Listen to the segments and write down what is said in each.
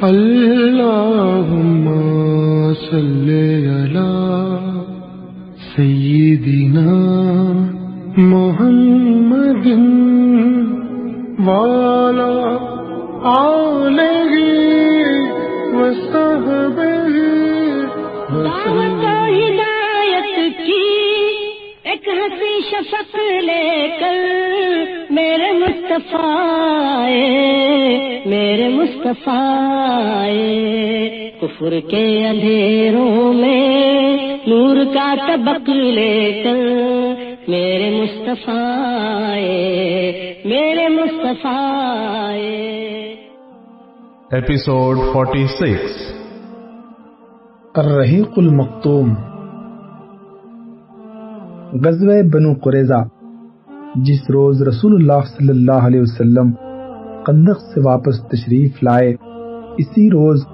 اللهم صل على سيدنا محمد وعلى آله وصحبه دعوت و ہدایت کی ایک ہنسی شفق لے کر میرے مصطفیٰ آئے، میرے مصطفیٰ۔ کفر کے اندھیروں میں نور کا طبق لے کر میرے مصطفیٰ میرے مصطفیٰ۔ Episode 46 الرحیق المختوم غزوہ بنو قریظہ جس روز رسول اللہ صلی اللہ علیہ وسلم قندق سے واپس تشریف لائے۔ اسی روز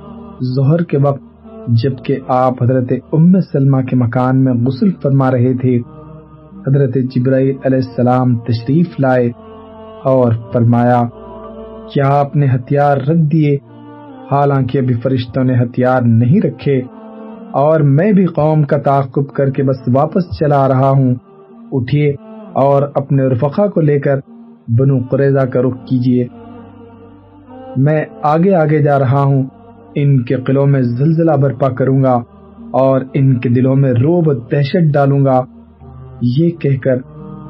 ظہر کے وقت، جبکہ آپ حضرت ام سلمہ کے مکان میں غسل فرما رہے تھے، حضرت جبرائیل علیہ السلام تشریف لائے اور فرمایا، کیا آپ نے ہتھیار رکھ دیے؟ حالانکہ ابھی فرشتوں نے ہتھیار نہیں رکھے۔ اور میں بھی قوم کا تعاقب کر کے بس واپس چلا رہا ہوں۔ اٹھیے اور اپنے رفقا کو لے کر بنو قریظہ کا رخ کیجیے۔ میں آگے آگے جا رہا ہوں، ان کے قلعوں میں زلزلہ برپا کروں گا اور ان کے دلوں میں روب و دہشت ڈالوں گا۔ یہ کہہ کر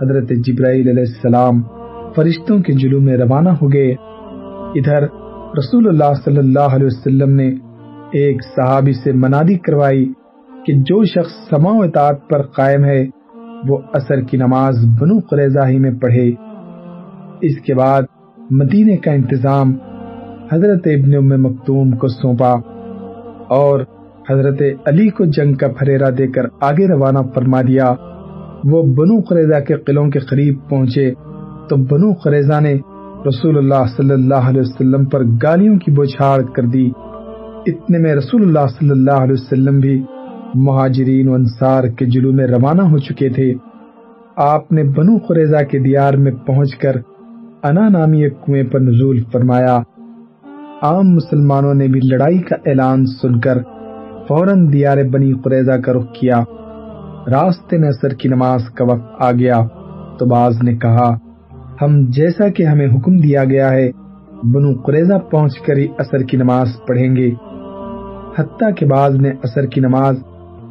حضرت جبرائیل علیہ السلام فرشتوں کے جلو میں روانہ ہو گئے۔ ادھر رسول اللہ صلی اللہ علیہ وسلم نے ایک صحابی سے منادی کروائی کہ جو شخص سما و اطاعت پر قائم ہے، وہ اثر کی نماز بنو قریظہ ہی میں پڑھے۔ اس کے بعد مدینے کا انتظام حضرت ابن ام مکتوم کو سونپا اور حضرت علی کو جنگ کا پھریرا دے کر آگے روانہ فرما دیا۔ وہ بنو قریظہ کے قلعوں کے قریب پہنچے۔ تو بنو قریظہ نے رسول اللہ صلی اللہ علیہ وسلم پر گالیوں کی بوچھاڑ کر دی۔ اتنے میں رسول اللہ صلی اللہ علیہ وسلم بھی مہاجرین و انصار کے جلو میں روانہ ہو چکے تھے۔ آپ نے بنو قریظہ کے دیار میں پہنچ کر انا نامی ایک کنویں پر نزول فرمایا۔ عام مسلمانوں نے بھی لڑائی کا اعلان سن کر فوراً دیار بنی قریظہ کا رخ کیا۔ راستے میں اثر کی نماز کا وقت آ گیا۔ تو باز نے کہا، ہم جیسا کہ ہمیں حکم دیا گیا ہے، بنو قریظہ پہنچ کر ہی اثر کی نماز پڑھیں گے۔ حتیٰ کے بعد نے اثر کی نماز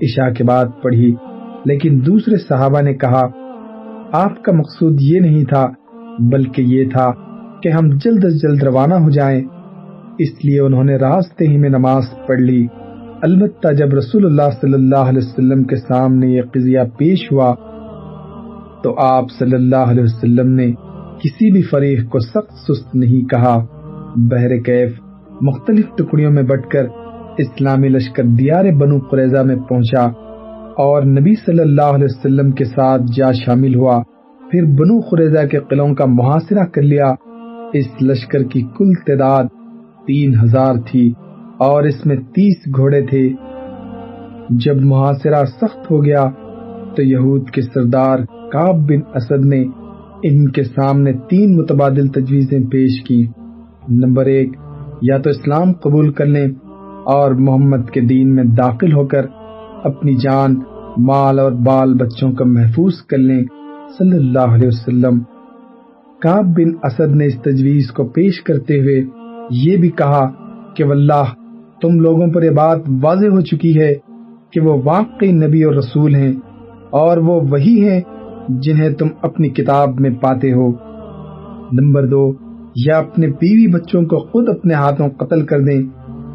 عشاء کے بعد پڑھی۔ لیکن دوسرے صحابہ نے کہا، آپ کا مقصود یہ نہیں تھا، بلکہ یہ تھا کہ ہم جلد از جلد روانہ ہو جائیں۔ اس لیے انہوں نے راستے ہی میں نماز پڑھ لی۔ البتہ جب رسول اللہ صلی اللہ علیہ وسلم کے سامنے یہ قضیہ پیش ہوا، تو آپ صلی اللہ علیہ وسلم نے کسی بھی فریق کو سخت سست نہیں کہا۔ بہر کیف مختلف ٹکڑیوں میں بٹ کر اسلامی لشکر دیار بنو قریظہ میں پہنچا اور نبی صلی اللہ علیہ وسلم کے ساتھ جا شامل ہوا۔ پھر بنو قریظہ کے قلعوں کا محاصرہ کر لیا۔ اس لشکر کی کل تعداد تین ہزار تھی اور اس میں تیس گھوڑے تھے۔ جب محاصرہ سخت ہو گیا تو یہود کے سردار کاب بن اسد نے ان کے سامنے تین متبادل تجویزیں پیش کی نمبر ایک، یا تو اسلام قبول کر لیں اور محمد کے دین میں داخل ہو کر اپنی جان، مال اور بال بچوں کا محفوظ کر لیں۔ صلی اللہ علیہ وسلم۔ کاب بن اسد نے اس تجویز کو پیش کرتے ہوئے یہ بھی کہا کہ واللہ، تم لوگوں پر یہ بات واضح ہو چکی ہے کہ وہ واقعی نبی اور رسول ہیں اور وہ وہی ہیں جنہیں تم اپنی کتاب میں پاتے ہو۔ نمبر دو، یا اپنے بیوی بچوں کو خود اپنے ہاتھوں قتل کر دیں،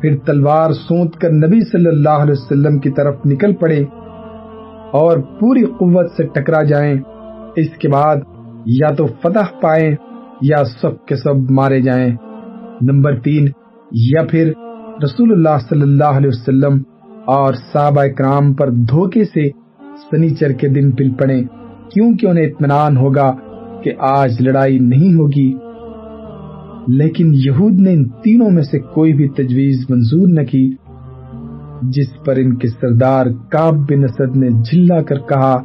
پھر تلوار سونت کر نبی صلی اللہ علیہ وسلم کی طرف نکل پڑے اور پوری قوت سے ٹکرا جائیں۔ اس کے بعد یا تو فتح پائیں یا سب کے سب مارے جائیں۔ نمبر تین، یا پھر رسول اللہ صلی اللہ علیہ وسلم اور صحابہ کرام پر دھوکے سے سنیچر کے دن پل پڑے، کیونکہ انہیں اطمینان ہوگا کہ آج لڑائی نہیں ہوگی۔ لیکن یہود نے ان تینوں میں سے کوئی بھی تجویز منظور نہ کی، جس پر ان کے سردار کاب بن اسد نے جھلا کر کہا،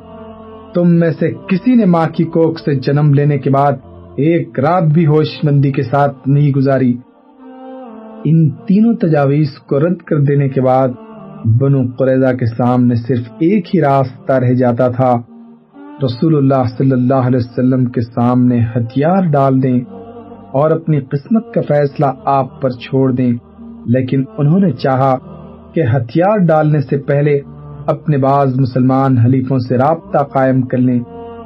تم میں سے کسی نے ماں کی کوک سے جنم لینے کے بعد ایک رات بھی ہوش مندی کے ساتھ نہیں گزاری۔ ان تینوں تجاویز کو رد کر دینے کے بعد بنو قریضہ کے سامنے صرف ایک ہی راستہ رہ جاتا تھا۔ رسول اللہ صلی اللہ علیہ وسلم کے سامنے ہتھیار ڈال دیں اور اپنی قسمت کا فیصلہ آپ پر چھوڑ دیں۔ لیکن انہوں نے چاہا کہ ہتھیار ڈالنے سے پہلے اپنے بعض مسلمان حلیفوں سے رابطہ قائم کر لیں۔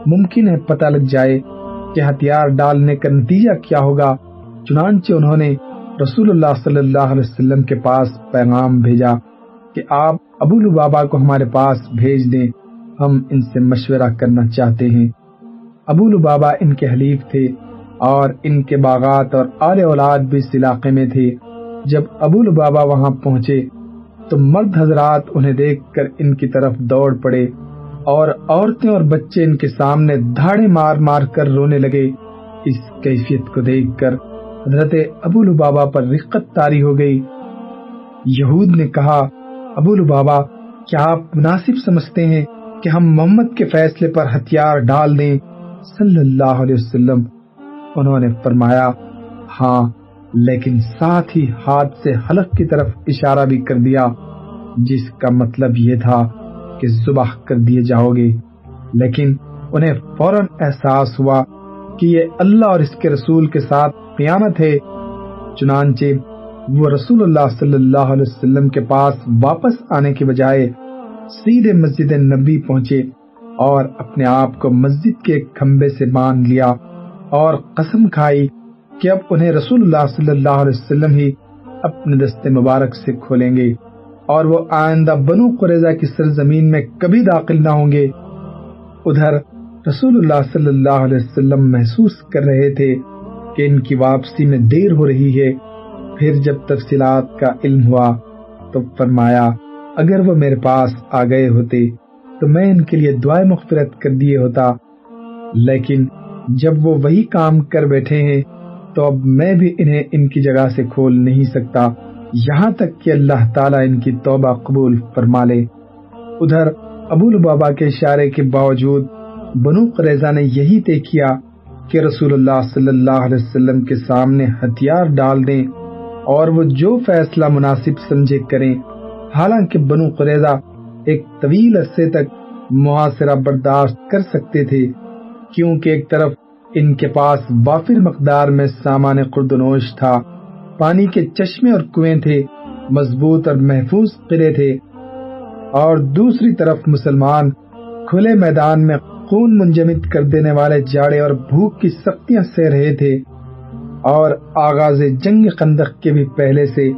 ممکن ہے پتہ لگ جائے کہ ہتھیار ڈالنے کا نتیجہ کیا ہوگا؟ چنانچہ انہوں نے رسول اللہ صلی اللہ علیہ وسلم کے پاس پیغام بھیجا کہ آپ ابو لبابا کو ہمارے پاس بھیج دیں، ہم ان سے مشورہ کرنا چاہتے ہیں۔ ابو لبابا ان کے حلیف تھے اور ان کے باغات اور آل اولاد بھی اس علاقے میں تھے۔ جب ابو لبابا وہاں پہنچے تو مرد حضرات انہیں دیکھ کر ان کی طرف دوڑ پڑے۔ اور عورتیں اور بچے ان کے سامنے دھاڑے مار مار کر رونے لگے۔ اس کیفیت کو دیکھ کر حضرت ابو لبابا پر رقت تاری ہو گئی۔ یہود نے کہا، ابو لبابا کیا آپ مناسب سمجھتے ہیں کہ ہم محمد کے فیصلے پر ہتھیار ڈال دیں؟ صلی اللہ علیہ وسلم۔ انہوں نے فرمایا ہاں لیکن ساتھ ہی ہاتھ سے حلق کی طرف اشارہ بھی کر دیا، جس کا مطلب یہ تھا کہ زبح کر دیے جاؤ گے۔ لیکن انہیں فوراً احساس ہوا کہ یہ اللہ اور اس کے رسول کے ساتھ قیامت ہے۔ چنانچہ وہ رسول اللہ صلی اللہ علیہ وسلم کے پاس واپس آنے کے بجائے سیدھے مسجد نبی پہنچے اور اپنے آپ کو مسجد کے کھمبے سے باندھ لیا اور قسم کھائی کہ اب انہیں رسول اللہ صلی اللہ علیہ وسلم ہی اپنے دستے مبارک سے کھولیں گے۔ اور وہ آئندہ بنو قریضہ کی سرزمین میں کبھی داخل نہ ہوں گے۔ ادھر رسول اللہ صلی اللہ علیہ وسلم محسوس کر رہے تھے کہ ان کی واپسی میں دیر ہو رہی ہے۔ پھر جب تفصیلات کا علم ہوا تو فرمایا، اگر وہ میرے پاس آ گئے ہوتے تو میں ان کے لیے دعائیں مغفرت کر دیے ہوتا۔ لیکن جب وہ وہی کام کر بیٹھے ہیں تو اب میں بھی انہیں ان کی جگہ سے کھول نہیں سکتا۔ یہاں تک کہ اللہ تعالیٰ ان کی توبہ قبول فرما لے۔ ادھر ابو البابا کے اشارے کے باوجود بنو قریضہ نے یہی طے کیا کہ رسول اللہ صلی اللہ علیہ وسلم کے سامنے ہتھیار ڈال دیں اور وہ جو فیصلہ مناسب سمجھے کریں۔ حالانکہ بنو قریضہ ایک طویل عرصے تک محاصرہ برداشت کر سکتے تھے، کیونکہ ایک طرف ان کے پاس وافر مقدار میں سامان قردنوش تھا۔ پانی کے چشمے اور کنویں تھے، مضبوط اور محفوظ قلعے تھے۔ اور دوسری طرف مسلمان کھلے میدان میں خون منجمد کر دینے والے جاڑے اور بھوک کی سختیاں سہ رہے تھے۔ اور آغاز جنگ خندق کے بھی پہلے سے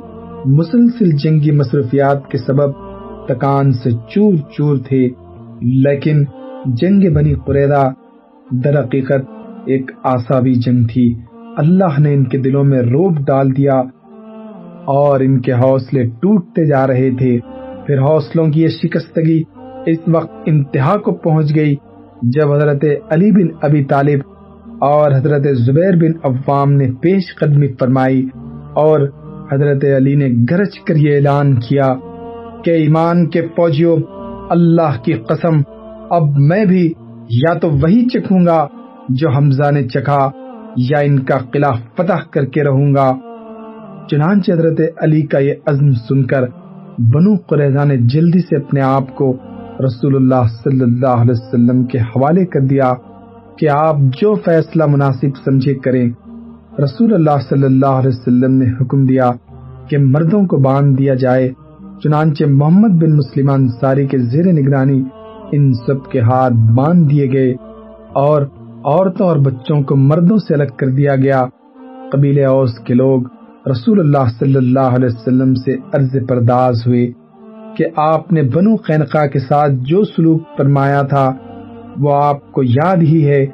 مسلسل جنگی مصروفیات کے سبب تکان سے چور چور تھے۔ لیکن جنگ بنی قریدہ در حقیقت ایک آسابی جنگ تھی۔ اللہ نے ان کے دلوں میں روپ ڈال دیا اور ان کے حوصلے ٹوٹتے جا رہے تھے۔ پھر حوصلوں کی یہ شکستگی اس وقت انتہا کو پہنچ گئی جب حضرت علی بن ابی طالب اور حضرت زبیر بن عوام نے پیش قدمی فرمائی اور حضرت علی نے گرج کر یہ اعلان کیا کہ ایمان کے فوجیوں، اللہ کی قسم، اب میں بھی یا تو وہی چکھوں گا جو حمزہ نے چکھا۔ یا ان کا قلعہ فتح کر کے رہوں گا۔ چنانچہ حضرت علی کا یہ عزم سن کر بنو قریضہ نے جلدی سے اپنے آپ کو رسول اللہ صلی اللہ علیہ وسلم کے حوالے کر دیا کہ آپ جو فیصلہ مناسب سمجھے کریں۔ رسول اللہ صلی اللہ علیہ وسلم نے حکم دیا کہ مردوں کو باندھ دیا جائے۔ چنانچہ محمد بن مسلم انصاری کے زیر نگرانی ان سب کے ہاتھ باندھ دیے گئے اور عورتوں اور بچوں کو مردوں سے الگ کر دیا گیا۔ قبیل اوس کے لوگ رسول اللہ صلی اللہ علیہ وسلم سے عرض پرداز ہوئے کہ آپ نے بنو قینقا کے ساتھ جو سلوک فرمایا تھا، وہ آپ کو یاد ہی ہے۔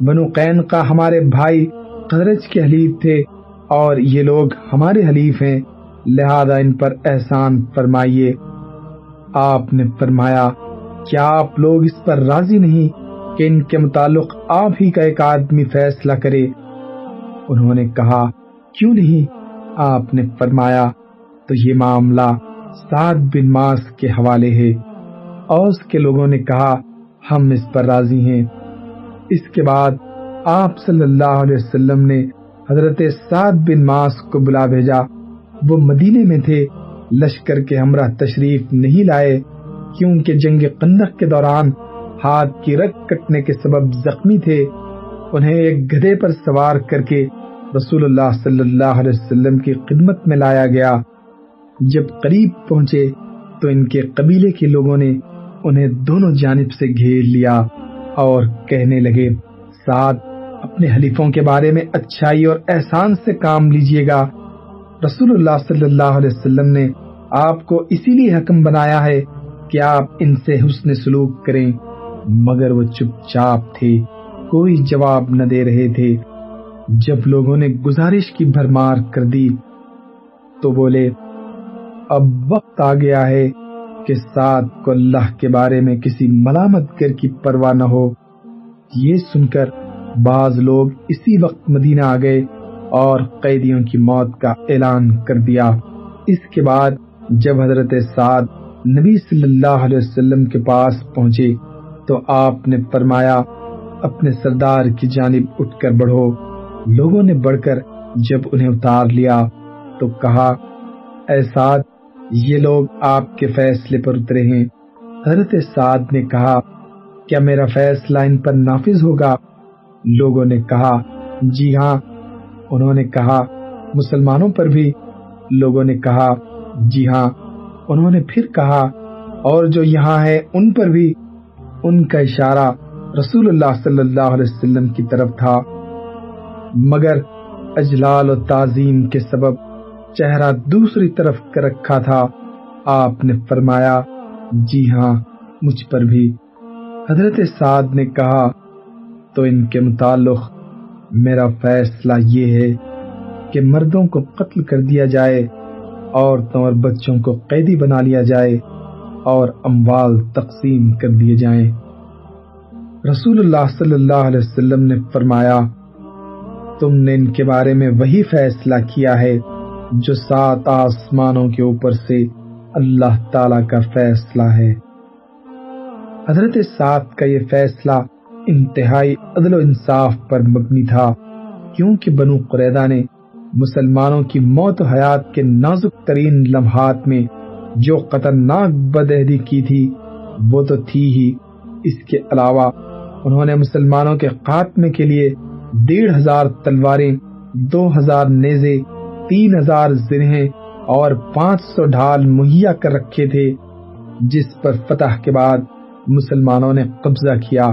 بنو قینقا ہمارے بھائی قدرج کے حلیف تھے اور یہ لوگ ہمارے حلیف ہیں۔ لہذا ان پر احسان فرمائیے۔ آپ نے فرمایا، کیا آپ لوگ اس پر راضی نہیں؟ کہ ان کے متعلق آپ ہی کا ایک آدمی فیصلہ کرے۔ انہوں نے کہا، کیوں نہیں؟ آپ نے فرمایا، تو یہ معاملہ سعد بن ماس کے حوالے ہے۔ اوس کے لوگوں نے کہا، ہم اس پر راضی ہیں۔ اس کے بعد آپ صلی اللہ علیہ وسلم نے حضرت سعد بن ماس کو بلا بھیجا۔ وہ مدینے میں تھے، لشکر کے ہمراہ تشریف نہیں لائے، کیونکہ جنگ قندق کے دوران ہاتھ کی رگ کٹنے کے سبب زخمی تھے، انہیں ایک گدھے پر سوار کر کے رسول اللہ صلی اللہ علیہ وسلم کی خدمت میں لایا گیا۔ جب قریب پہنچے تو ان کے قبیلے کے لوگوں نے انہیں دونوں جانب سے گھیر لیا اور کہنے لگے ساتھ اپنے حلیفوں کے بارے میں اچھائی اور احسان سے کام لیجیے گا۔ رسول اللہ صلی اللہ علیہ وسلم نے آپ کو اسی لیے حکم بنایا ہے کہ آپ ان سے حسن سلوک کریں۔ مگر وہ چپ چاپ تھے، کوئی جواب نہ دے رہے تھے۔ جب لوگوں نے گزارش کی بھرمار کر دی تو بولے، اب وقت آ گیا ہے کہ ساتھ کو اللہ کے بارے میں کسی ملامت گر کی پرواہ نہ ہو۔ یہ سن کر بعض لوگ اسی وقت مدینہ آ گئے اور قیدیوں کی موت کا اعلان کر دیا۔ اس کے بعد جب حضرت سعد نبی صلی اللہ علیہ وسلم کے پاس پہنچے تو آپ نے فرمایا، اپنے سردار کی جانب اٹھ کر بڑھو۔ لوگوں نے بڑھ کر جب انہیں اتار لیا تو کہا، اے سعد، یہ لوگ آپ کے فیصلے پر اترے ہیں۔ حضرت سعد نے کہا، کیا میرا فیصلہ ان پر نافذ ہوگا؟ لوگوں نے کہا جی ہاں۔ انہوں نے کہا، مسلمانوں پر بھی۔ لوگوں نے کہا جی ہاں۔ انہوں نے پھر کہا، اور جو یہاں ہے ان پر بھی۔ ان کا اشارہ رسول اللہ صلی اللہ علیہ وسلم کی طرف تھا۔ مگر اجلال و تعظیم کے سبب چہرہ دوسری طرف کر رکھا تھا۔ آپ نے فرمایا جی ہاں مجھ پر بھی۔ حضرت سعد نے کہا، تو ان کے متعلق میرا فیصلہ یہ ہے کہ مردوں کو قتل کر دیا جائے عورتوں اور بچوں کو قیدی بنا لیا جائے۔ اور اموال تقسیم کر دیے جائیں۔ رسول اللہ صلی اللہ علیہ وسلم نے فرمایا، تم نے ان کے بارے میں وہی فیصلہ کیا ہے جو سات آسمانوں کے اوپر سے اللہ تعالی کا فیصلہ ہے۔ حضرت سات کا یہ فیصلہ انتہائی عدل و انصاف پر مبنی تھا، کیونکہ بنو قریدہ نے مسلمانوں کی موت و حیات کے نازک ترین لمحات میں جو خطرناک بدہدی کی تھی، وہ تو تھی ہی۔ اس کے علاوہ، انہوں نے مسلمانوں کے خاتمے کے لیے ڈیڑھ ہزار تلواریں، دو ہزار نیزے، تین ہزار زرہیں اور پانچ سو ڈھال مہیا کر رکھے تھے، جس پر فتح کے بعد مسلمانوں نے قبضہ کیا۔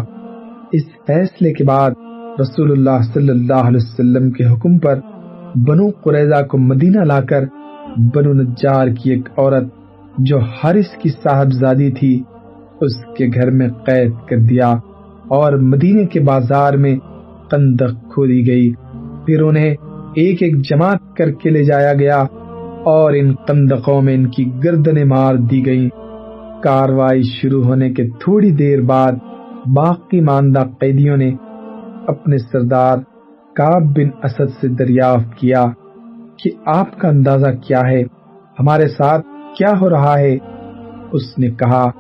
اس فیصلے کے بعد رسول اللہ صلی اللہ علیہ وسلم کے حکم پر بنو قریضہ کو مدینہ لا کر بنو نجار کی ایک عورت جو حارث کی صاحبزادی تھی، اس کے گھر میں قید کر دیا اور مدینے کے بازار میں قندق کھودی گئی۔ پھر انہیں ایک ایک جماعت کر کے لے جایا گیا اور ان قندقوں میں ان کی گردنیں مار دی گئیں۔ کاروائی شروع ہونے کے تھوڑی دیر بعد باقی ماندہ قیدیوں نے اپنے سردار کاب بن اسد سے دریافت کیا کہ آپ کا اندازہ کیا ہے؟ ہمارے ساتھ کیا ہو رہا ہے؟ اس نے کہا،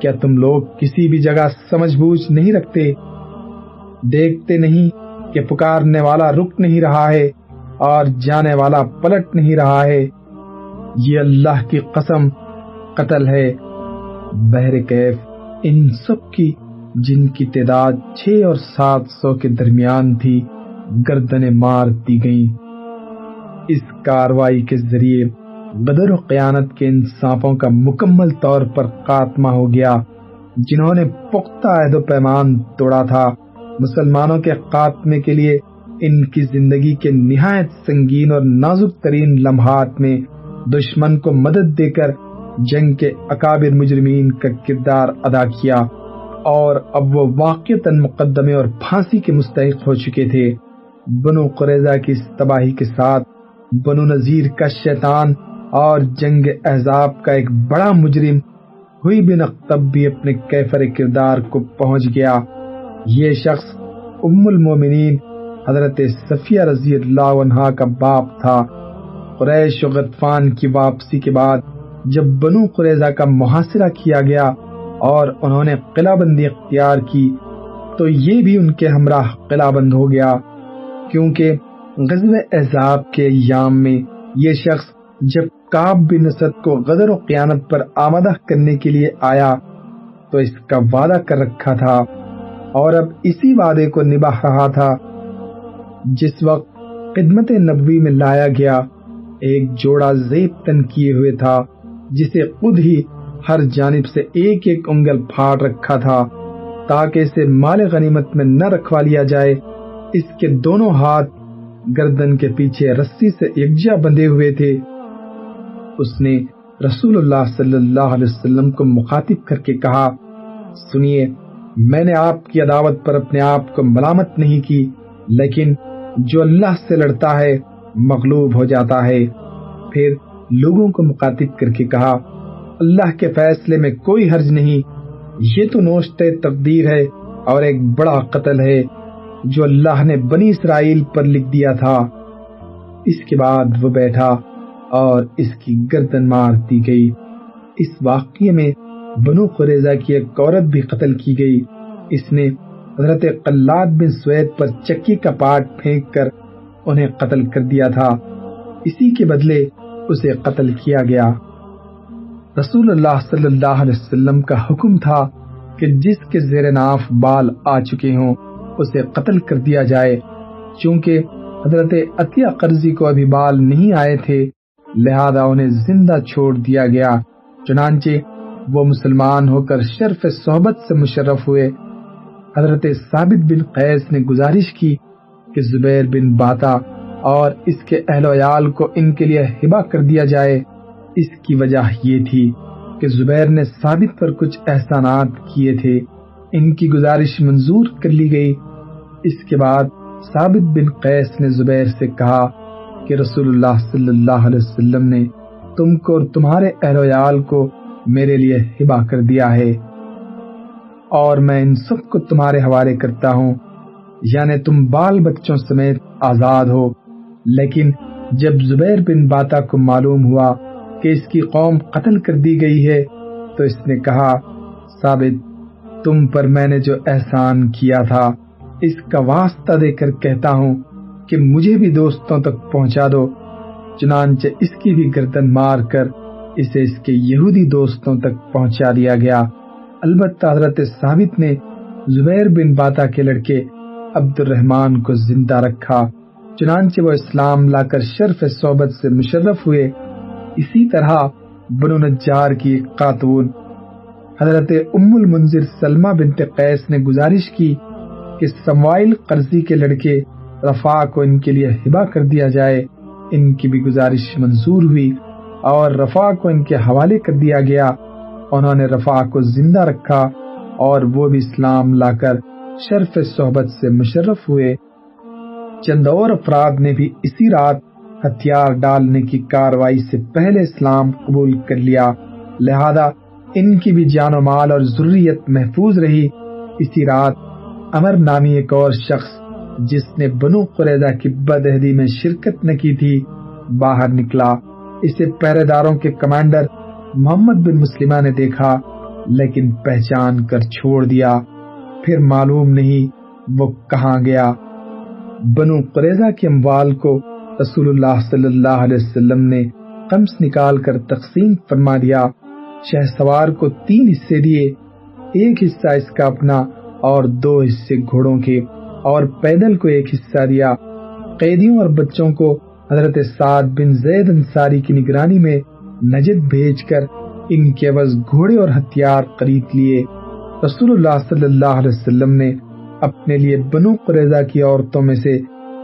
کیا تم لوگ کسی بھی جگہ سمجھ بوجھ نہیں رکھتے؟ دیکھتے نہیں کہ پکارنے والا رک نہیں رہا ہے اور جانے والا پلٹ نہیں رہا ہے۔ یہ اللہ کی قسم قتل ہے۔ بہر کیف، ان سب کی، جن کی تعداد چھ اور سات سو کے درمیان تھی، گردنیں مار دی گئیں۔ اس کاروائی کے ذریعے بدر و قیانت کے ان سانپوں کا مکمل طور پر خاتمہ ہو گیا، جنہوں نے پختہ عہد و پیمان توڑا تھا۔ مسلمانوں کے خاتمے کے لیے ان کی زندگی کے نہایت سنگین اور نازک ترین لمحات میں دشمن کو مدد دے کر جنگ کے اکابر مجرمین کا کردار ادا کیا اور اب وہ واقع مقدمے اور پھانسی کے مستحق ہو چکے تھے۔ بنو قریضہ کی اس تباہی کے ساتھ بنو نذیر کا شیطان اور جنگ احزاب کا ایک بڑا مجرم ہوئی بن اختب بھی اپنے کیفر کردار کو پہنچ گیا۔ یہ شخص ام المومنین، حضرت صفیہ رضی اللہ عنہ کا باپ تھا۔ قریش و غطفان کی واپسی کے بعد جب بنو قریضہ کا محاصرہ کیا گیا اور انہوں نے قلعہ بندی اختیار کی، تو یہ بھی ان کے ہمراہ قلعہ بند ہو گیا۔ کیونکہ غزب احزاب کے ایام میں یہ شخص جب کاب بن اسد کو غدر و قیانت پر آمدہ کرنے کے لیے آیا تو اس کا وعدہ کر رکھا تھا اور اب اسی وعدے کو نباہ رہا تھا جس وقت خدمت نبوی میں لایا گیا ایک جوڑا زیب تن کیے ہوئے تھا جسے خود ہی ہر جانب سے ایک ایک انگل پھاڑ رکھا تھا تاکہ اسے مال غنیمت میں نہ رکھوا لیا جائے۔ اس کے دونوں ہاتھ گردن کے پیچھے رسی سے یکجا بندھے ہوئے تھے۔ اس نے رسول اللہ صلی اللہ علیہ وسلم کو مخاطب کر کے کہا، سنیے، میں نے آپ کی عداوت پر اپنے آپ کو ملامت نہیں کی، لیکن جو اللہ سے لڑتا ہے، مغلوب ہو جاتا ہے۔ پھر لوگوں کو مخاطب کر کے کہا، اللہ کے فیصلے میں کوئی حرج نہیں، یہ تو نوشت تقدیر ہے اور ایک بڑا قتل ہے جو اللہ نے بنی اسرائیل پر لکھ دیا تھا۔ اس کے بعد وہ بیٹھا۔ اور اس کی گردن مار دی گئی۔ اس واقعے میں بنو قریضہ کی ایک عورت بھی قتل کی گئی۔ اس نے حضرت قلاد بن سوید پر چکی کا پاٹ پھینک کر انہیں قتل کر دیا تھا۔ اسی کے بدلے اسے قتل کیا گیا۔ رسول اللہ صلی اللہ علیہ وسلم کا حکم تھا کہ جس کے زیر ناف بال آ چکے ہوں، اسے قتل کر دیا جائے۔ چونکہ حضرت عطیہ قرضی کو ابھی بال نہیں آئے تھے لہذا انہیں زندہ چھوڑ دیا گیا۔ چنانچہ وہ مسلمان ہو کر شرف صحبت سے مشرف ہوئے۔ حضرت ثابت بن قیس نے گزارش کی کہ زبیر بن باتا اور اس کے اہل ویال کو ان کے لیے ہبا کر دیا جائے۔ اس کی وجہ یہ تھی کہ زبیر نے ثابت پر کچھ احسانات کیے تھے۔ ان کی گزارش منظور کر لی گئی۔ اس کے بعد ثابت بن قیس نے زبیر سے کہا کہ رسول اللہ صلی اللہ علیہ وسلم نے تم کو اور تمہارے اہل ویال کو میرے لیے ہبا کر دیا ہے۔ اور میں ان سب کو تمہارے حوالے کرتا ہوں یعنی تم بال بچوں سمیت آزاد ہو۔ لیکن جب زبیر بن باتا کو معلوم ہوا کہ اس کی قوم قتل کر دی گئی ہے، تو اس نے کہا، ثابت، تم پر میں نے جو احسان کیا تھا، اس کا واسطہ دے کر کہتا ہوں کہ مجھے بھی دوستوں تک پہنچا دو، چنانچہ اس کی بھی گردن مار کر اسے اس کے یہودی دوستوں تک پہنچا دیا گیا۔ البتہ حضرت ثابت نے زبیر بن باتا کے لڑکے عبد الرحمان کو زندہ رکھا، چنانچہ وہ اسلام لا کر شرف صحبت سے مشرف ہوئے۔ اسی طرح بنو نجار کی ایک خاتون، حضرت ام المنظر سلمہ بنت قیس نے گزارش کی کہ سموائل قرضی کے لڑکے رفا کو ان کے لیے ہبا کر دیا جائے۔ ان کی بھی گزارش منظور ہوئی اور رفا کو ان کے حوالے کر دیا گیا۔ انہوں نے رفا کو زندہ رکھا اور وہ بھی اسلام لا کر شرف صحبت سے مشرف ہوئے۔ چند اور افراد نے بھی اسی رات ہتھیار ڈالنے کی کاروائی سے پہلے اسلام قبول کر لیا۔ لہذا ان کی بھی جان و مال اور ضروریت محفوظ رہی۔ اسی رات امر نامی ایک اور شخص جس نے بنو قریضہ کی بدہدی میں شرکت نہ کی تھی، باہر نکلا۔ اسے پہرے داروں کے کمانڈر محمد بن مسلمہ نے دیکھا، لیکن پہچان کر چھوڑ دیا۔ پھر معلوم نہیں وہ کہاں گیا۔ بنو قریضہ کے اموال کو رسول اللہ صلی اللہ علیہ وسلم نے کمس نکال کر تقسیم فرما دیا۔ شہ سوار کو تین حصے دیے، ایک حصہ اس کا اپنا اور دو حصے گھوڑوں کے۔ اور پیدل کو ایک حصہ دیا۔ قیدیوں اور بچوں کو حضرت سعد بن زید انصاری کی نگرانی میں نجد بھیج کر ان کے عوض گھوڑے اور ہتھیار خرید لیے۔ رسول اللہ صلی اللہ علیہ وسلم نے اپنے لیے بنو قریضہ کی عورتوں میں سے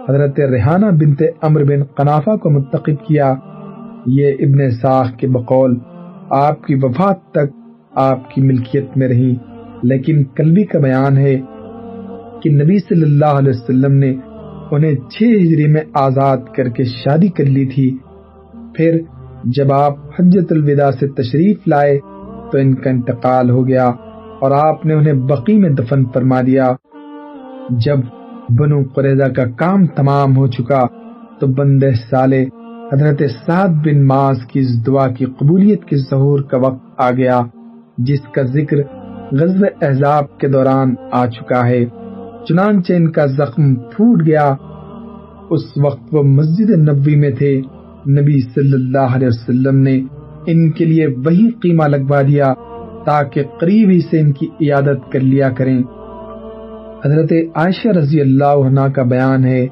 حضرت ریحانہ بنت امر بن قنافہ کو منتخب کیا۔ یہ ابن ساخ کے بقول آپ کی وفات تک آپ کی ملکیت میں رہی لیکن کلبی کا بیان ہے کہ نبی صلی اللہ علیہ وسلم نے انہیں چھ ہجری میں آزاد کر کے شادی کر لی تھی۔ پھر جب آپ حجت الوداع سے تشریف لائے تو ان کا انتقال ہو گیا اور آپ نے انہیں بقی میں دفن فرما دیا۔ جب بنو قریضہ کا کام تمام ہو چکا تو بندے سالے حضرت سعد بن ماز کی اس دعا کی قبولیت کے ظہور کا وقت آ گیا، جس کا ذکر غزل احزاب کے دوران آ چکا ہے۔ چنانچہ ان کا زخم پھوٹ گیا۔ اس وقت وہ مسجد نبوی میں تھے۔ نبی صلی اللہ علیہ وسلم نے ان کے لیے وہی قیمہ لگوا دیا تاکہ قریب ہی سے ان کی عیادت کر لیا کریں۔ حضرت عائشہ رضی اللہ عنہ کا بیان ہے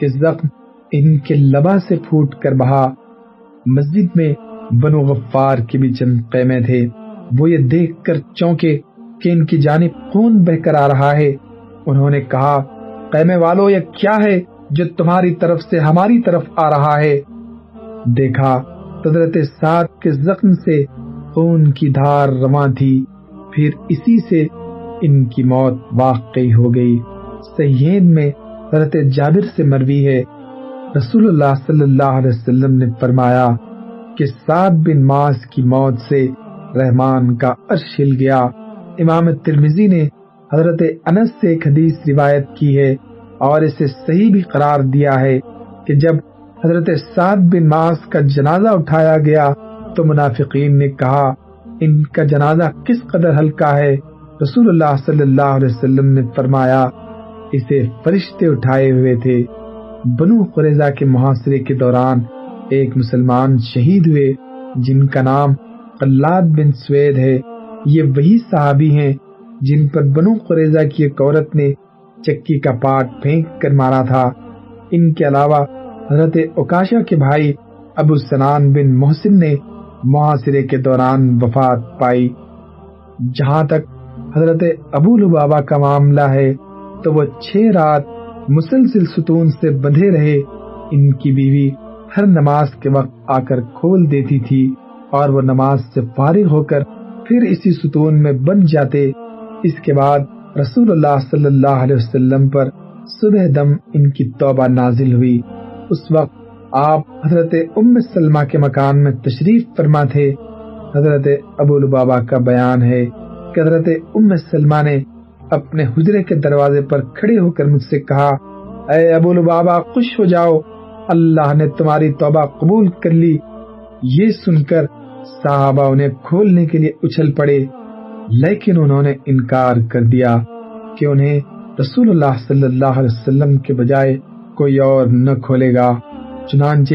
کہ زخم ان کے لبا سے پھوٹ کر بہا۔ مسجد میں بنو غفار کے بھی چند قیمے تھے۔ وہ یہ دیکھ کر چونکے کہ ان کی جانب خون بہ کر آ رہا ہے۔ انہوں نے کہا، قیمے والو، یہ کیا ہے جو تمہاری طرف سے ہماری طرف آ رہا ہے؟ دیکھا قدرت ساتھ کے زخم سے خون کی دھار رواں تھی، پھر اسی سے ان کی موت واقعی ہو گئی۔ سہین میں حضرت جابر سے مروی ہے۔ رسول اللہ صلی اللہ علیہ وسلم نے فرمایا کہ سعد بن ماس کی موت سے رحمان کا عرش ہل گیا۔ امام ترمیزی نے حضرت انس سے ایک حدیث روایت کی ہے اور اسے صحیح بھی قرار دیا ہے کہ جب حضرت سعد بن ماس کا جنازہ اٹھایا گیا تو منافقین نے کہا، ان کا جنازہ کس قدر ہلکا ہے؟ رسول اللہ صلی اللہ علیہ وسلم نے فرمایا، اسے فرشتے اٹھائے ہوئے تھے۔ بنو قریضہ کے محاصرے کے دوران ایک مسلمان شہید ہوئے، جن کا نام قلاد بن سوید ہے۔ یہ وہی صحابی ہیں جن پر بنو قریضہ کی ایک عورت نے چکی کا پاٹ پھینک کر مارا تھا۔ ان کے علاوہ حضرت اوکاشا کے بھائی ابو سنان بن محسن نے محاصرے کے دوران وفات پائی۔ جہاں تک حضرت ابو لبابا کا معاملہ ہے، تو وہ چھ رات مسلسل ستون سے بندھے رہے۔ ان کی بیوی ہر نماز کے وقت آ کر کھول دیتی تھی اور وہ نماز سے فارغ ہو کر پھر اسی ستون میں بن جاتے۔ اس کے بعد رسول اللہ صلی اللہ علیہ وسلم پر صبح دم ان کی توبہ نازل ہوئی۔ اس وقت آپ حضرت ام سلمہ کے مکان میں تشریف فرما تھے۔ حضرت ابو البابا کا بیان ہے کہ حضرت ام سلمہ نے اپنے حجرے کے دروازے پر کھڑے ہو کر مجھ سے کہا، اے ابو البابا خوش ہو جاؤ۔ اللہ نے تمہاری توبہ قبول کر لی۔ یہ سن کر صحابہ انہیں کھولنے کے لیے اچھل پڑے۔ لیکن انہوں نے انکار کر دیا کہ انہیں رسول اللہ صلی اللہ علیہ وسلم کے بجائے کوئی اور نہ کھولے گا۔ چنانچہ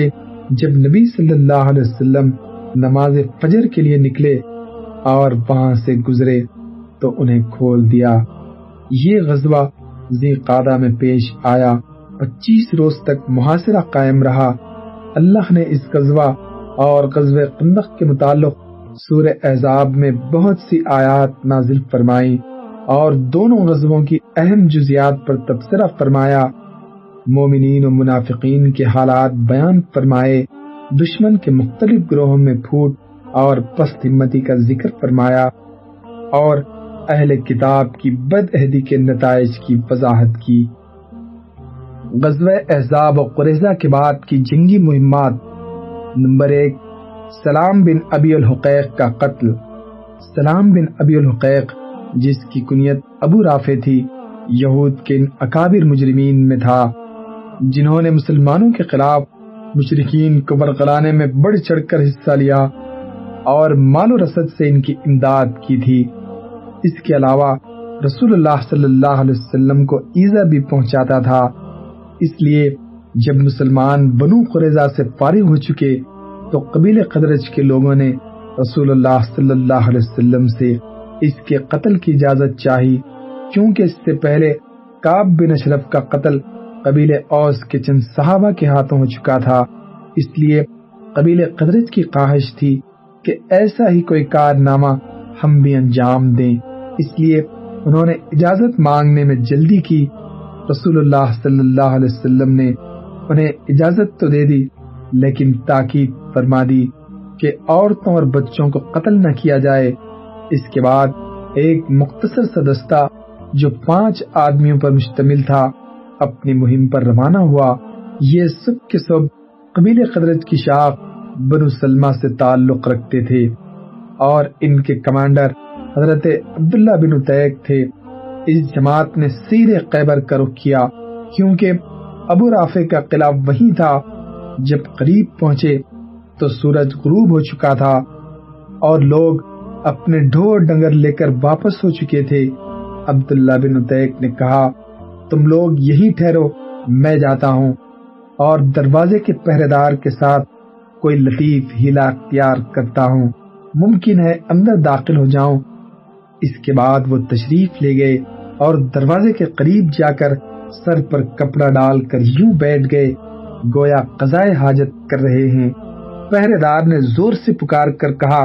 جب نبی صلی اللہ علیہ وسلم نماز فجر کے لیے نکلے اور وہاں سے گزرے تو انہیں کھول دیا۔ یہ غزوہ زی قادہ میں پیش آیا۔ پچیس روز تک محاصرہ قائم رہا۔ اللہ نے اس غزوہ اور غزوہ قندق کے متعلق سورہ احزاب میں بہت سی آیات نازل فرمائی اور دونوں غزووں کی اہم جزیات پر تبصرہ فرمایا۔ مومنین و منافقین کے حالات بیان فرمائے، دشمن کے مختلف گروہوں میں پھوٹ اور پست ہمتی کا ذکر فرمایا اور اہل کتاب کی بد عہدی کے نتائج کی وضاحت کی۔ غزوہ احزاب و قریضہ کے بعد کی جنگی مہمات نمبر ایک سلام بن ابی الحقیق کا قتل۔ سلام بن ابی الحقیق جس کی کنیت ابو رافع تھی، یہود کے ان اکابر مجرمین میں تھا، جنہوں نے مسلمانوں کے خلاف مشرقین کو برقلانے میں بڑھ چڑھ کر حصہ لیا اور مال و رسد سے ان کی امداد کی تھی۔ اس کے علاوہ رسول اللہ صلی اللہ علیہ وسلم کو ایزا بھی پہنچاتا تھا۔ اس لیے جب مسلمان بنو قریضہ سے فارغ ہو چکے تو قبیل قدرج کے لوگوں نے رسول اللہ صلی اللہ علیہ وسلم سے اس کے قتل کی اجازت چاہی کیونکہ اس سے پہلے کاب بن اشرف کا قتل قبیل اوس کے چند صحابہ کے ہاتھوں ہو چکا تھا۔ اس لیے قبیل قدرت کی خواہش تھی کہ ایسا ہی کوئی کارنامہ ہم بھی انجام دیں۔ اس لیے انہوں نے اجازت مانگنے میں جلدی کی۔ رسول اللہ صلی اللہ علیہ وسلم نے انہیں اجازت تو دے دی لیکن تاکید فرما دی کہ عورتوں اور بچوں کو قتل نہ کیا جائے۔ اس کے بعد ایک مختصر سا دستہ جو پانچ آدمیوں پر مشتمل تھا، اپنی مہم پر روانہ ہوا۔ یہ سب کے سب قبیل قدرت کی شاخ بنو سلمہ سے تعلق رکھتے تھے اور ان کے کمانڈر حضرت عبداللہ بن اتیک تھے۔ اس جماعت نے سیرے قیبر کا رخ کیا، کیونکہ ابو رافع کا قلعہ وہی تھا۔ جب قریب پہنچے تو سورج غروب ہو چکا تھا اور لوگ اپنے ڈھور ڈنگر لے کر واپس ہو چکے تھے۔ عبداللہ بن اتیک نے کہا، تم لوگ یہی ٹھہرو، میں جاتا ہوں۔ اور دروازے کے پہرے دار کے ساتھ کوئی لطیف ہیلا اختیار کرتا ہوں۔ ممکن ہے اندر داخل ہو جاؤں۔ اس کے بعد وہ تشریف لے گئے اور دروازے کے قریب جا کر سر پر کپڑا ڈال کر یوں بیٹھ گئے۔ گویا قضائے حاجت کر رہے ہیں۔ پہرے دار نے زور سے پکار کر کہا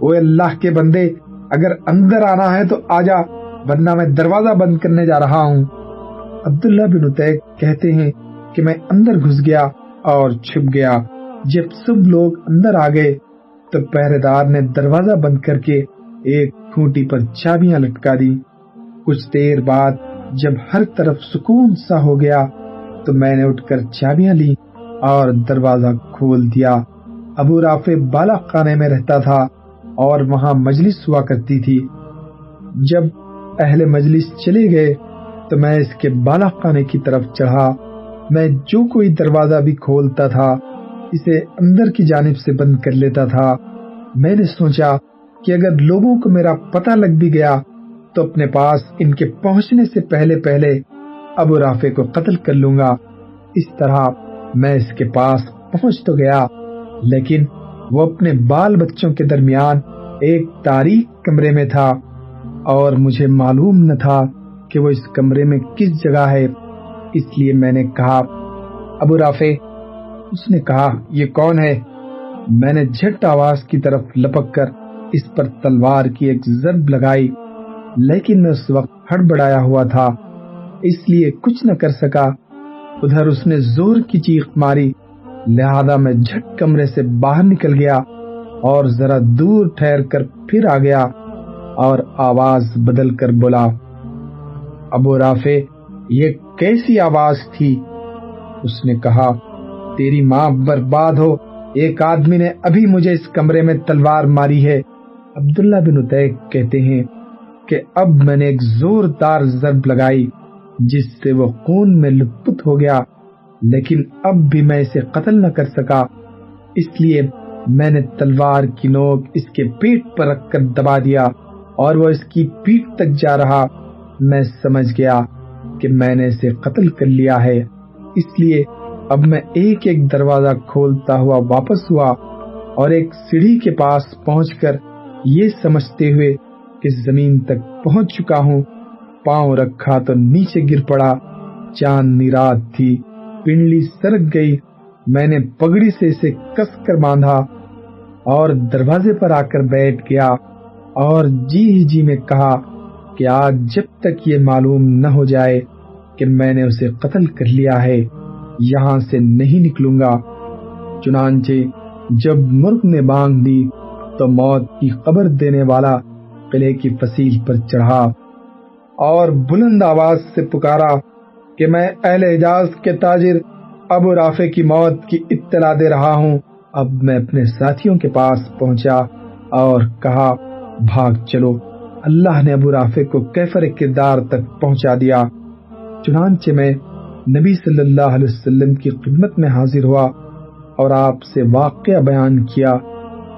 او اللہ کے بندے، اگر اندر آنا ہے تو آجا ورنہ میں دروازہ بند کرنے جا رہا ہوں۔ عبداللہ بن اتیق کہتے ہیں کہ میں اندر گھس گیا اور چھپ گیا۔ جب سب لوگ اندر آ گئے، تو پہرے دار نے دروازہ بند کر کے ایک کھوٹی پر چابیاں لٹکا دی کچھ دیر بعد جب ہر طرف سکون سا ہو گیا تو میں نے اٹھ کر چابیاں لی اور دروازہ کھول دیا۔ ابو رافع بالا خانے میں رہتا تھا اور وہاں مجلس ہوا کرتی تھی۔ جب اہل مجلس چلے گئے تو میں اس کے بالا خانے کی طرف چڑھا۔ میں جو کوئی دروازہ بھی کھولتا تھا، اسے اندر کی جانب سے بند کر لیتا تھا۔ میں نے سوچا کہ اگر لوگوں کو میرا پتہ لگ بھی گیا تو اپنے پاس ان کے پہنچنے سے پہلے پہلے ابو رافع کو قتل کر لوں گا۔ اس طرح میں اس کے پاس پہنچ تو گیا، لیکن وہ اپنے بال بچوں کے درمیان ایک تاریخ کمرے میں تھا اور مجھے معلوم نہ تھا کہ وہ اس کمرے میں کس جگہ ہے۔ اس لیے میں نے کہا، ابو رافع، اس نے کہا، یہ کون ہے؟ میں نے جھٹ آواز کی طرف لپک کر اس پر تلوار کی ایک ضرب لگائی، لیکن میں اس وقت ہڑبڑایا ہوا تھا۔ اس لیے کچھ نہ کر سکا۔ ادھر اس نے زور کی چیخ ماری۔ لہذا میں جھٹ کمرے سے باہر نکل گیا اور ذرا دور ٹھہر کر پھر آ گیا اور آواز بدل کر بولا، ابو رافع، یہ کیسی آواز تھی؟ اس نے کہا، تیری ماں برباد ہو، ایک آدمی نے ابھی مجھے اس کمرے میں تلوار ماری ہے۔ عبداللہ بن اتیق کہتے ہیں کہ اب میں نے ایک زوردار ضرب لگائی۔ جس سے وہ خون میں لپت ہو گیا، لیکن اب بھی میں اسے قتل نہ کر سکا۔ اس لیے میں نے تلوار کی نوک اس کے پیٹ پر رکھ کر دبا دیا اور وہ اس کی پیٹ تک جا رہا۔ میں سمجھ گیا کہ میں نے اسے قتل کر لیا ہے۔ اس لیے اب میں ایک ایک دروازہ کھولتا ہوا واپس ہوا اور ایک سیڑھی کے پاس پہنچ کر یہ سمجھتے ہوئے کہ زمین تک پہنچ چکا ہوں۔ پاؤں رکھا تو نیچے گر پڑا۔ چاند رات تھی، پنڈلی سرک گئی۔ میں نے پگڑی سے اسے کس کر باندھا اور دروازے پر آ کر بیٹھ گیا اور جی ہی جی میں کہا کہ آج جب تک یہ معلوم نہ ہو جائے کہ میں نے اسے قتل کر لیا ہے، یہاں سے نہیں نکلوں گا۔ چنانچہ جب مرغ نے بانگ دی تو موت کی خبر دینے والا قلعے کی فصیل پر چڑھا۔ اور بلند آواز سے پکارا کہ میں اہل اعجاز کے تاجر ابو رافع کی موت کی اطلاع دے رہا ہوں۔ اب میں اپنے ساتھیوں کے پاس پہنچا اور کہا، بھاگ چلو۔ اللہ نے ابو رافع کو کیفر کردار تک پہنچا دیا۔ چنانچہ میں نبی صلی اللہ علیہ وسلم کی خدمت میں حاضر ہوا اور آپ سے واقعہ بیان کیا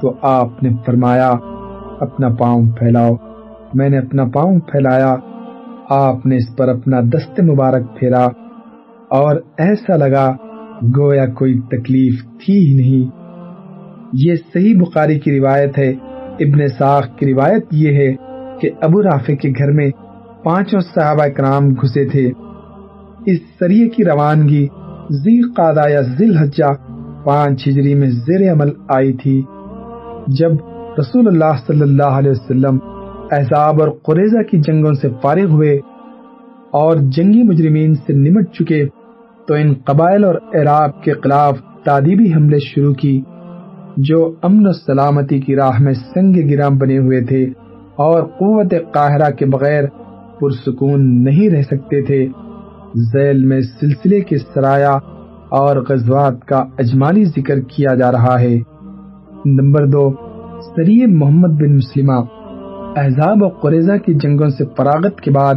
تو آپ نے فرمایا، اپنا پاؤں پھیلاؤ۔ میں نے اپنا پاؤں پھیلایا آپ نے اس پر اپنا دست مبارک پھیرا اور ایسا لگا گویا کوئی تکلیف تھی ہی نہیں۔ یہ صحیح بخاری کی روایت ہے۔ ابن ساخ کی روایت یہ ہے کہ ابو رافع کے گھر میں پانچوں صحابہ کرام گھسے تھے۔ اس سریے کی روانگی زی قادہ یا ذیل حجہ پانچ ہجری میں زیر عمل آئی تھی۔ جب رسول اللہ صلی اللہ علیہ وسلم احزاب اور قریضہ کی جنگوں سے فارغ ہوئے اور جنگی مجرمین سے نمٹ چکے، تو ان قبائل اور عراق کے خلاف تعدیبی حملے شروع کی، جو امن و سلامتی کی راہ میں سنگ گرام بنے ہوئے تھے اور قوت قاہرہ کے بغیر پرسکون نہیں رہ سکتے تھے۔ ذیل میں سلسلے کے سرایا اور غزوات کا اجمالی ذکر کیا جا رہا ہے۔ نمبر دو سریع محمد بن مسلمہ۔ احزاب و قریضہ کی جنگوں سے فراغت کے بعد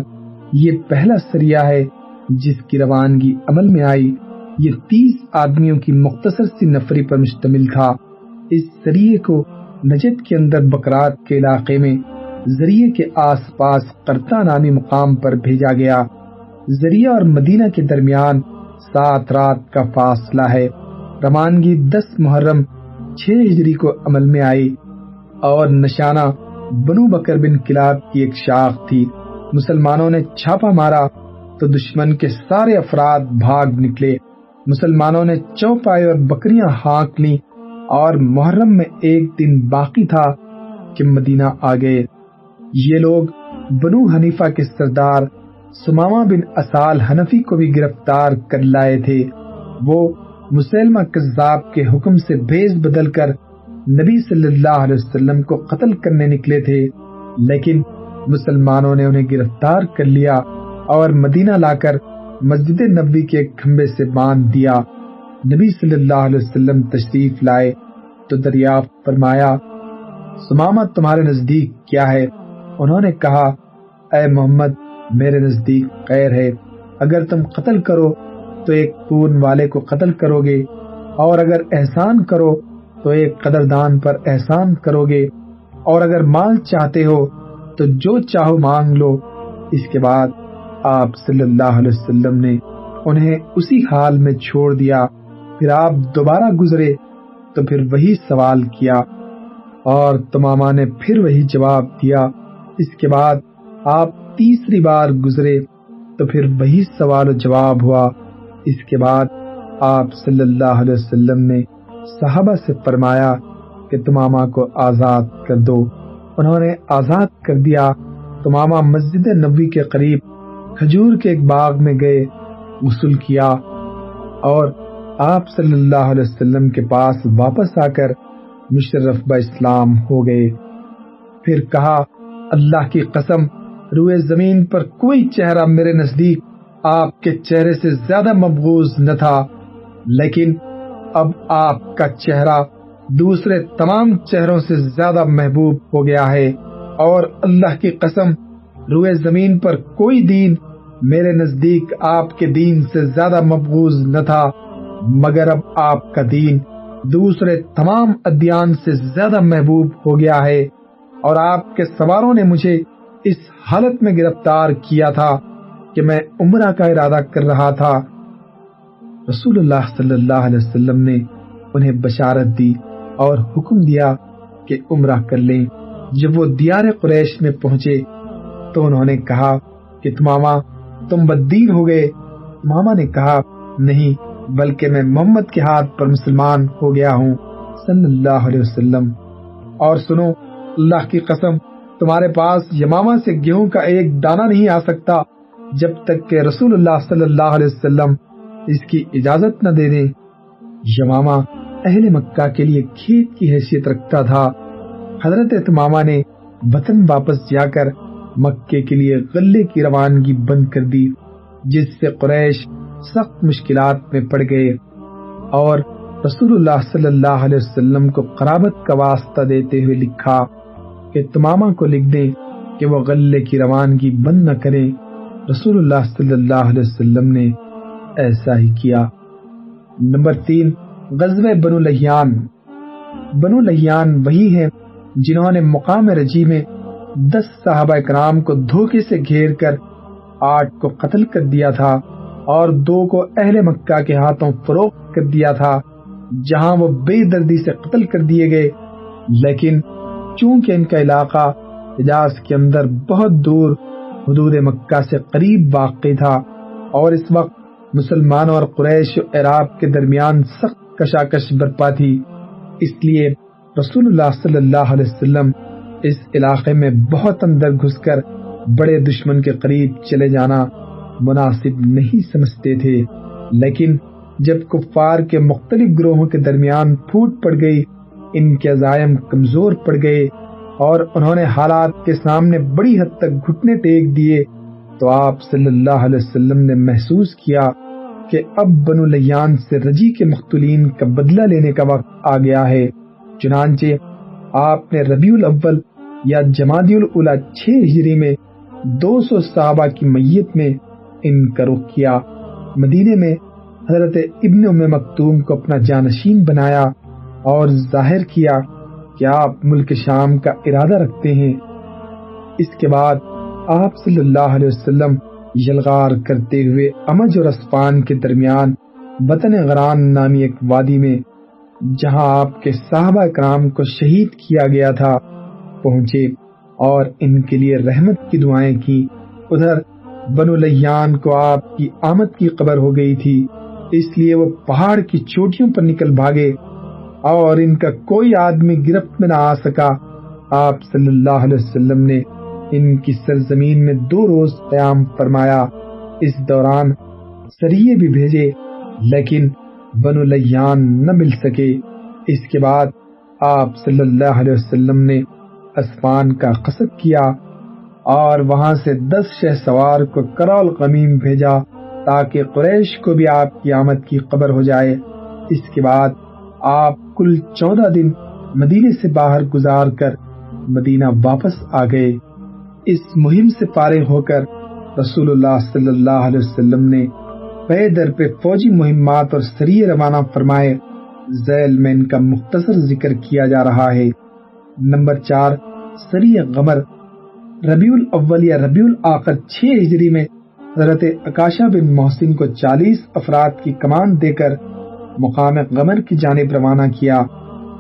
یہ پہلا سریہ ہے جس کی روانگی عمل میں آئی۔ یہ تیس آدمیوں کی مختصر سی نفری پر مشتمل تھا۔ اس سریے کو نجد کے اندر بکرات کے علاقے میں ذریعے کے آس پاس کرتا نامی مقام پر بھیجا گیا۔ ذریعہ اور مدینہ کے درمیان سات رات کا فاصلہ ہے۔ روانگی دس محرم چھ ہجری کو عمل میں آئی اور نشانہ بنو بکر بن کلاب کی ایک شاخ تھی۔ مسلمانوں نے چھاپا مارا تو دشمن کے سارے افراد بھاگ نکلے۔ مسلمانوں نے چوپائے اور بکریاں ہانک لی اور محرم میں ایک دن باقی تھا کہ مدینہ آ گئے۔ یہ لوگ بنو حنیفہ کے سردار سماما بن اسال حنفی کو بھی گرفتار کر لائے تھے۔ وہ مسلمہ کذاب کے حکم سے بھیز بدل کر نبی صلی اللہ علیہ وسلم کو قتل کرنے نکلے تھے، لیکن مسلمانوں نے انہیں گرفتار کر لیا اور مدینہ لا کر مسجد نبی کے کھمبے سے باندھ دیا۔ نبی صلی اللہ علیہ وسلم تشریف لائے تو دریافت فرمایا، سمامہ، تمہارے نزدیک کیا ہے؟ انہوں نے کہا، اے محمد، میرے نزدیک خیر ہے۔ اگر تم قتل کرو تو ایک پورن والے کو قتل کرو گے، اور اگر احسان کرو تو ایک قدردان پر احسان کرو گے۔ اور اگر مال چاہتے ہو، تو جو چاہو مانگ لو۔ اس کے بعد آپ صلی اللہ علیہ وسلم نے انہیں اسی حال میں چھوڑ دیا۔ پھر آپ دوبارہ گزرے، تو پھر وہی سوال کیا۔ اور تماما نے پھر وہی جواب دیا۔ اس کے بعد آپ تیسری بار گزرے، تو پھر وہی سوال و جواب ہوا۔ اس کے بعد آپ صلی اللہ علیہ وسلم نے صحابہ سے فرمایا کہ تماما کو آزاد کر دو۔ انہوں نے آزاد کر دیا۔ تماما مسجد نبی کے قریب کھجور کے ایک باغ میں گئے، غسل کیا اور آپ صلی اللہ علیہ وسلم کے پاس واپس آ کر مشرف با اسلام ہو گئے۔ پھر کہا، اللہ کی قسم، روئے زمین پر کوئی چہرہ میرے نزدیک آپ کے چہرے سے زیادہ مبغوض نہ تھا، لیکن اب آپ کا چہرہ دوسرے تمام چہروں سے زیادہ محبوب ہو گیا ہے اور اللہ کی قسم، روئے زمین پر کوئی دین میرے نزدیک آپ کے دین سے زیادہ مبغوض نہ تھا، مگر اب آپ کا دین دوسرے تمام ادیان سے زیادہ محبوب ہو گیا ہے اور آپ کے سواروں نے مجھے اس حالت میں گرفتار کیا تھا کہ میں عمرہ کا ارادہ کر رہا تھا۔ رسول اللہ صلی اللہ علیہ وسلم نے انہیں بشارت دی اور حکم دیا کہ عمرہ کر لیں۔ جب وہ دیار قریش میں پہنچے تو انہوں نے کہا کہ تماما تم بدین ہو گئے۔ ماما نے کہا، نہیں، بلکہ میں محمد کے ہاتھ پر مسلمان ہو گیا ہوں۔ صلی اللہ علیہ وسلم۔ اور سنو، اللہ کی قسم، تمہارے پاس یماما سے گیہوں کا ایک دانہ نہیں آ سکتا جب تک کہ رسول اللہ صلی اللہ علیہ وسلم اس کی اجازت نہ دے دیں یماما اہل مکہ کے لیے کھیت کی حیثیت رکھتا تھا۔ حضرت تماما نے وطن واپس جا کر مکے کے لیے غلے کی روانگی بند کر دی، جس سے قریش سخت مشکلات میں پڑ گئے۔ اور رسول اللہ صلی اللہ علیہ وسلم کو قرابت کا واسطہ دیتے ہوئے لکھا کہ تماما کو لکھ دیں کہ وہ غلے کی روانگی بند نہ کریں۔ رسول اللہ صلی اللہ علیہ وسلم نے ایسا ہی کیا۔ نمبر تین، غزوہ بنو لہیان۔ بنو لہیان وہی ہیں جنہوں نے مقام رجی میں دس صحابہ کرام کو دھوکے سے گھیر کر آٹھ کو قتل کر دیا تھا اور دو کو اہل مکہ کے ہاتھوں فروخت کر دیا تھا، جہاں وہ بے دردی سے قتل کر دیے گئے۔ لیکن چونکہ ان کا علاقہ حجاز کے اندر بہت دور حدود مکہ سے قریب واقع تھا اور اس وقت مسلمانوں اور قریش و عراب کے درمیان سخت کشاکش برپا تھی۔ اس لیے رسول اللہ صلی اللہ علیہ وسلم اس علاقے میں بہت اندر گھس کر بڑے دشمن کے قریب چلے جانا مناسب نہیں سمجھتے تھے۔ لیکن جب کفار کے مختلف گروہوں کے درمیان پھوٹ پڑ گئی، ان کے عزائم کمزور پڑ گئے اور انہوں نے حالات کے سامنے بڑی حد تک گھٹنے ٹیک دیے، تو آپ صلی اللہ علیہ وسلم نے محسوس کیا کہ اب بنو لیان سے رجی کے مختلین کا بدلہ لینے کا وقت آ گیا ہے۔ چنانچہ آپ نے ربیع الاول یا جمادی الاولا چھ ہجری میں دو سو صحابہ کی میت میں ان کا رخ کیا۔ مدینے میں حضرت ابن ام مکتوم کو اپنا جانشین بنایا اور ظاہر کیا کہ آپ ملک شام کا ارادہ رکھتے ہیں۔ اس کے بعد آپ صلی اللہ علیہ وسلم یلغار کرتے ہوئے امج اور اسپان کے درمیان وطن غران نامی ایک وادی میں، جہاں آپ کے صحابہ کرام کو شہید کیا گیا تھا، پہنچے اور ان کے لیے رحمت کی دعائیں کی۔ ادھر بنو لیان کو آپ کی آمد کی خبر ہو گئی تھی، اس لیے وہ پہاڑ کی چوٹیوں پر نکل بھاگے اور ان کا کوئی آدمی گرفت میں نہ آ سکا۔ آپ صلی اللہ علیہ وسلم نے ان کی سرزمین میں دو روز قیام فرمایا۔ اس دوران سریے بھی بھیجے، لیکن بنو لیان نہ مل سکے۔ اس کے بعد آپ صلی اللہ علیہ وسلم نے اسمان کا قصد کیا اور وہاں سے دس شہ سوار کو کرول قمیم بھیجا تاکہ قریش کو بھی آپ کی آمد کی خبر ہو جائے۔ اس کے بعد آپ کل چودہ دن مدینے سے باہر گزار کر مدینہ واپس آ گئے۔ اس مہم سے فارغ ہو کر رسول اللہ صلی اللہ علیہ وسلم نے پے در پہ فوجی مہمات اور سریع روانہ فرمائے، ذیل میں ان کا مختصر ذکر کیا جا رہا ہے۔ نمبر چار سریع غمر، ربیع الاول یا ربیع الآخر چھ ہجری میں حضرت اکاشا بن محسن کو چالیس افراد کی کمان دے کر مقام غمر کی جانب روانہ کیا۔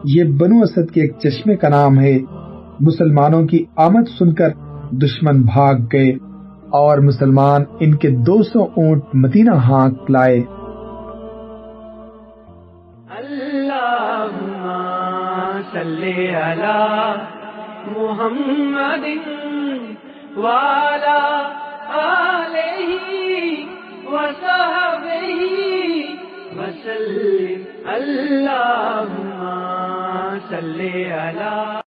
یہ بنو اسد کے ایک چشمے کا نام ہے۔ مسلمانوں کی آمد سن کر دشمن بھاگ گئے اور مسلمان ان کے دو سو اونٹ مدینہ ہانک لائے۔ محمد والا آلہ وصحبہ وسلم۔ اللہم صلی علی